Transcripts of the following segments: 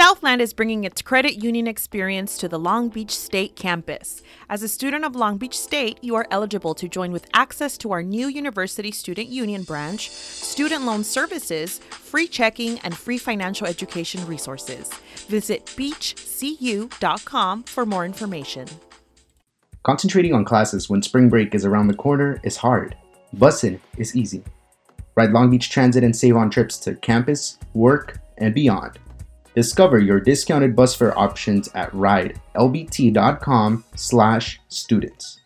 Southland is bringing its credit union experience to the Long Beach State campus. As a student of Long Beach State, you are eligible to join with access to our new University Student Union branch, student loan services, free checking, and free financial education resources. Visit beachcu.com for more information. Concentrating on classes when spring break is around the corner is hard. Busing is easy. Ride Long Beach Transit and save on trips to campus, work, and beyond. Discover your discounted bus fare options at ridelbt.com slash students.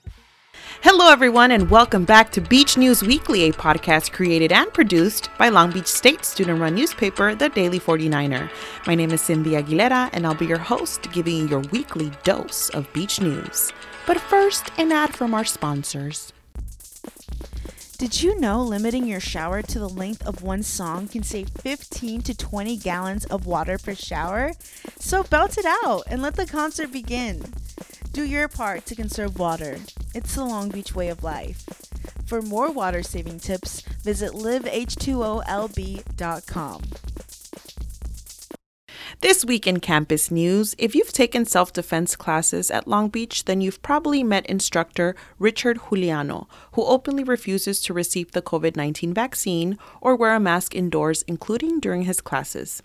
Hello, everyone, and welcome back to Beach News Weekly, a podcast created and produced by Long Beach State student run newspaper, The Daily 49er. My name is Cindy Aguilera, and I'll be your host, giving you your weekly dose of beach news. But first, an ad from our sponsors. Did you know limiting your shower to the length of one song can save 15 to 20 gallons of water per shower? So belt it out and let the concert begin. Do your part to conserve water. It's the Long Beach way of life. For more water saving tips, visit liveh2olb.com. This week in campus news, if you've taken self defense classes at Long Beach, then you've probably met instructor Richard Juliano, who openly refuses to receive the COVID 19 vaccine or wear a mask indoors, including during his classes.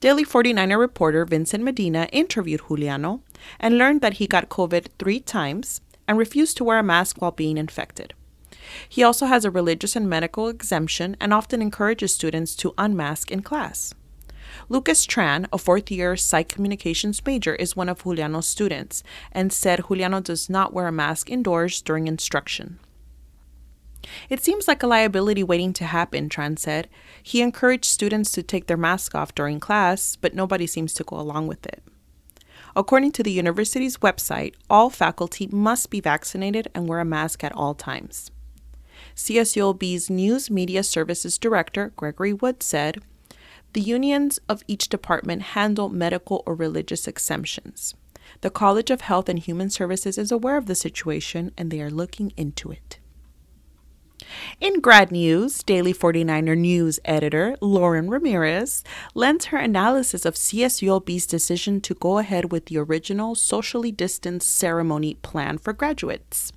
Daily 49er reporter Vincent Medina interviewed Juliano and learned that he got COVID three times and refused to wear a mask while being infected. He also has a religious and medical exemption and often encourages students to unmask in class. Lucas Tran, a fourth year psych communications major, is one of Juliano's students and said Juliano does not wear a mask indoors during instruction. It seems like a liability waiting to happen, Tran said. He encouraged students to take their mask off during class, but nobody seems to go along with it. According to the university's website, all faculty must be vaccinated and wear a mask at all times. CSULB's News Media Services Director, Gregory Wood, said the unions of each department handle medical or religious exemptions. The College of Health and Human Services is aware of the situation and they are looking into it. In grad news, Daily 49er news editor Lauren Ramirez lends her analysis of CSULB's decision to go ahead with the original socially distanced ceremony plan for graduates.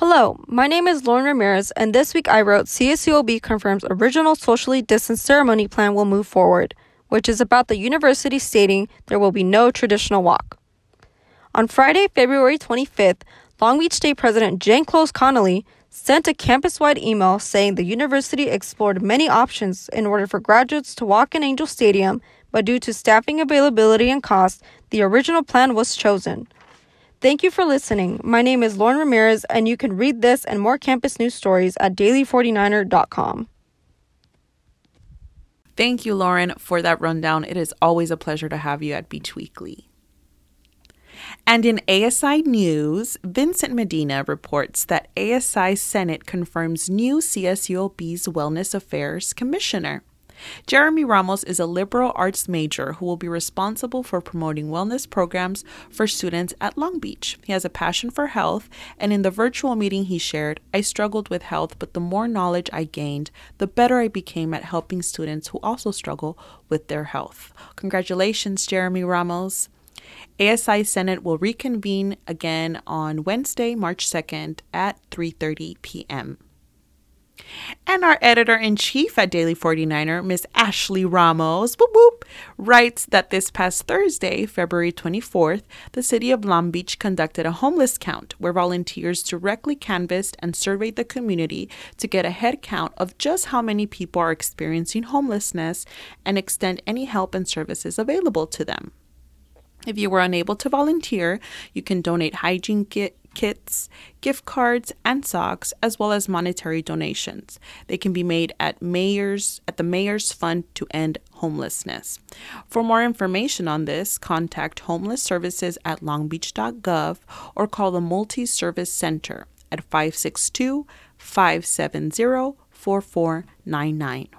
Hello, my name is Lauren Ramirez, and this week I wrote CSULB confirms original socially distanced ceremony plan will move forward, which is about the university stating there will be no traditional walk. On Friday, February 25th, Long Beach State President Jane Close Conoley sent a campus wide email saying the university explored many options in order for graduates to walk in Angel Stadium, but due to staffing availability and cost, the original plan was chosen. Thank you for listening. My name is Lauren Ramirez, and you can read this and more campus news stories at daily49er.com. Thank you, Lauren, for that rundown. It is always a pleasure to have you at Beach Weekly. And in ASI News, Vincent Medina reports that ASI Senate confirms new CSULB's Wellness Affairs Commissioner. Jeremy Ramos is a liberal arts major who will be responsible for promoting wellness programs for students at Long Beach. He has a passion for health, and in the virtual meeting he shared, I struggled with health, but the more knowledge I gained, the better I became at helping students who also struggle with their health. Congratulations, Jeremy Ramos. ASI Senate will reconvene again on Wednesday, March 2nd at 3:30 p.m. And our editor in chief at Daily 49er, Miss Ashley Ramos, whoop whoop, writes that this past Thursday, February 24th, the city of Long Beach conducted a homeless count where volunteers directly canvassed and surveyed the community to get a head count of just how many people are experiencing homelessness and extend any help and services available to them. If you were unable to volunteer, you can donate hygiene kit, kits, gift cards, and socks, as well as monetary donations. They can be made at Mayor's at the Mayor's Fund to End Homelessness. For more information on this, contact Homeless Services at longbeach.gov or call the Multi Service Center at 562 570 4499.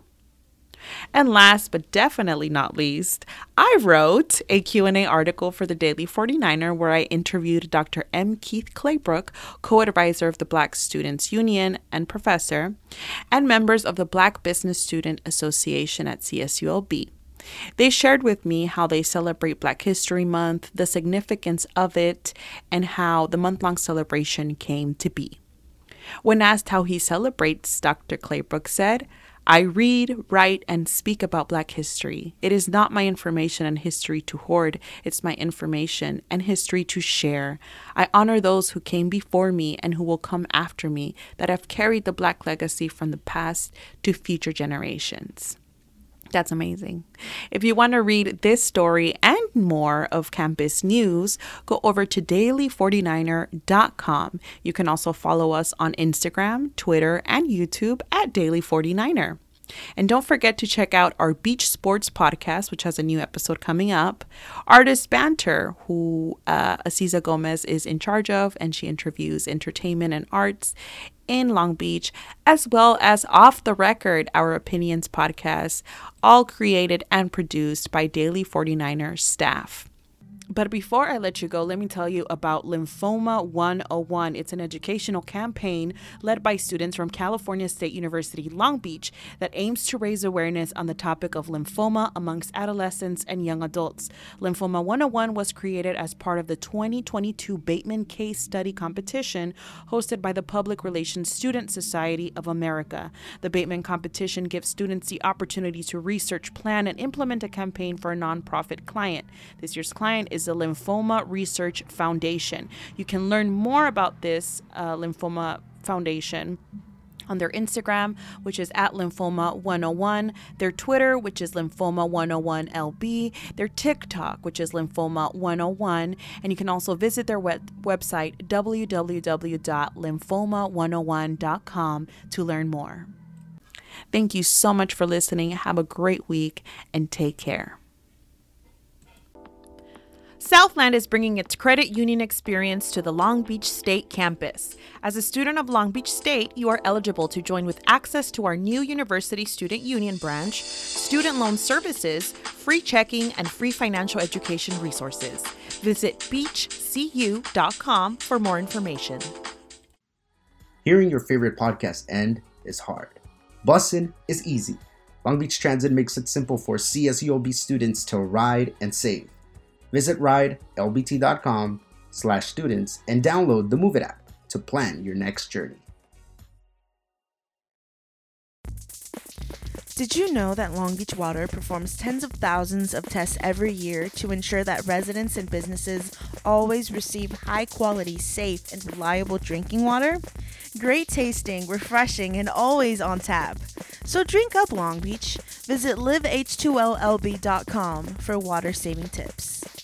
And last but definitely not least, I wrote a Q&A article for the Daily 49er where I interviewed Dr. M. Keith Claybrook, co-advisor of the Black Students Union and professor, and members of the Black Business Student Association at CSULB. They shared with me how they celebrate Black History Month, the significance of it, and how the month long celebration came to be. When asked how he celebrates, Dr. Claybrook said, I read, write, and speak about Black history. It is not my information and history to hoard, it's my information and history to share. I honor those who came before me and who will come after me that have carried the Black legacy from the past to future generations. That's amazing. If you want to read this story and more of campus news, go over to daily49er.com. You can also follow us on Instagram, Twitter, and YouTube at Daily49er. And don't forget to check out our Beach Sports podcast, which has a new episode coming up. Artist Banter, who uh, Aziza Gomez is in charge of, and she interviews entertainment and arts in Long Beach, as well as Off the Record, our opinions podcast, all created and produced by Daily 49er staff. But before I let you go, let me tell you about Lymphoma 101. It's an educational campaign led by students from California State University Long Beach that aims to raise awareness on the topic of lymphoma amongst adolescents and young adults. Lymphoma 101 was created as part of the 2022 Bateman Case Study Competition hosted by the Public Relations Student Society of America. The Bateman competition gives students the opportunity to research, plan, and implement a campaign for a nonprofit client. This year's client is is the Lymphoma Research Foundation. You can learn more about this uh, Lymphoma Foundation on their Instagram, which is at lymphoma101, their Twitter, which is lymphoma101lb, their TikTok, which is lymphoma101, and you can also visit their web- website www.lymphoma101.com to learn more. Thank you so much for listening. Have a great week and take care. Southland is bringing its credit union experience to the Long Beach State campus. As a student of Long Beach State, you are eligible to join with access to our new University Student Union branch, student loan services, free checking, and free financial education resources. Visit beachcu.com for more information. Hearing your favorite podcast end is hard. Bussin' is easy. Long Beach Transit makes it simple for CSULB students to ride and save. Visit ridelbt.com slash students and download the Move It app to plan your next journey. Did you know that Long Beach Water performs tens of thousands of tests every year to ensure that residents and businesses always receive high quality, safe, and reliable drinking water? Great tasting, refreshing, and always on tap. So drink up, Long Beach. Visit liveH2OLB.com for water saving tips.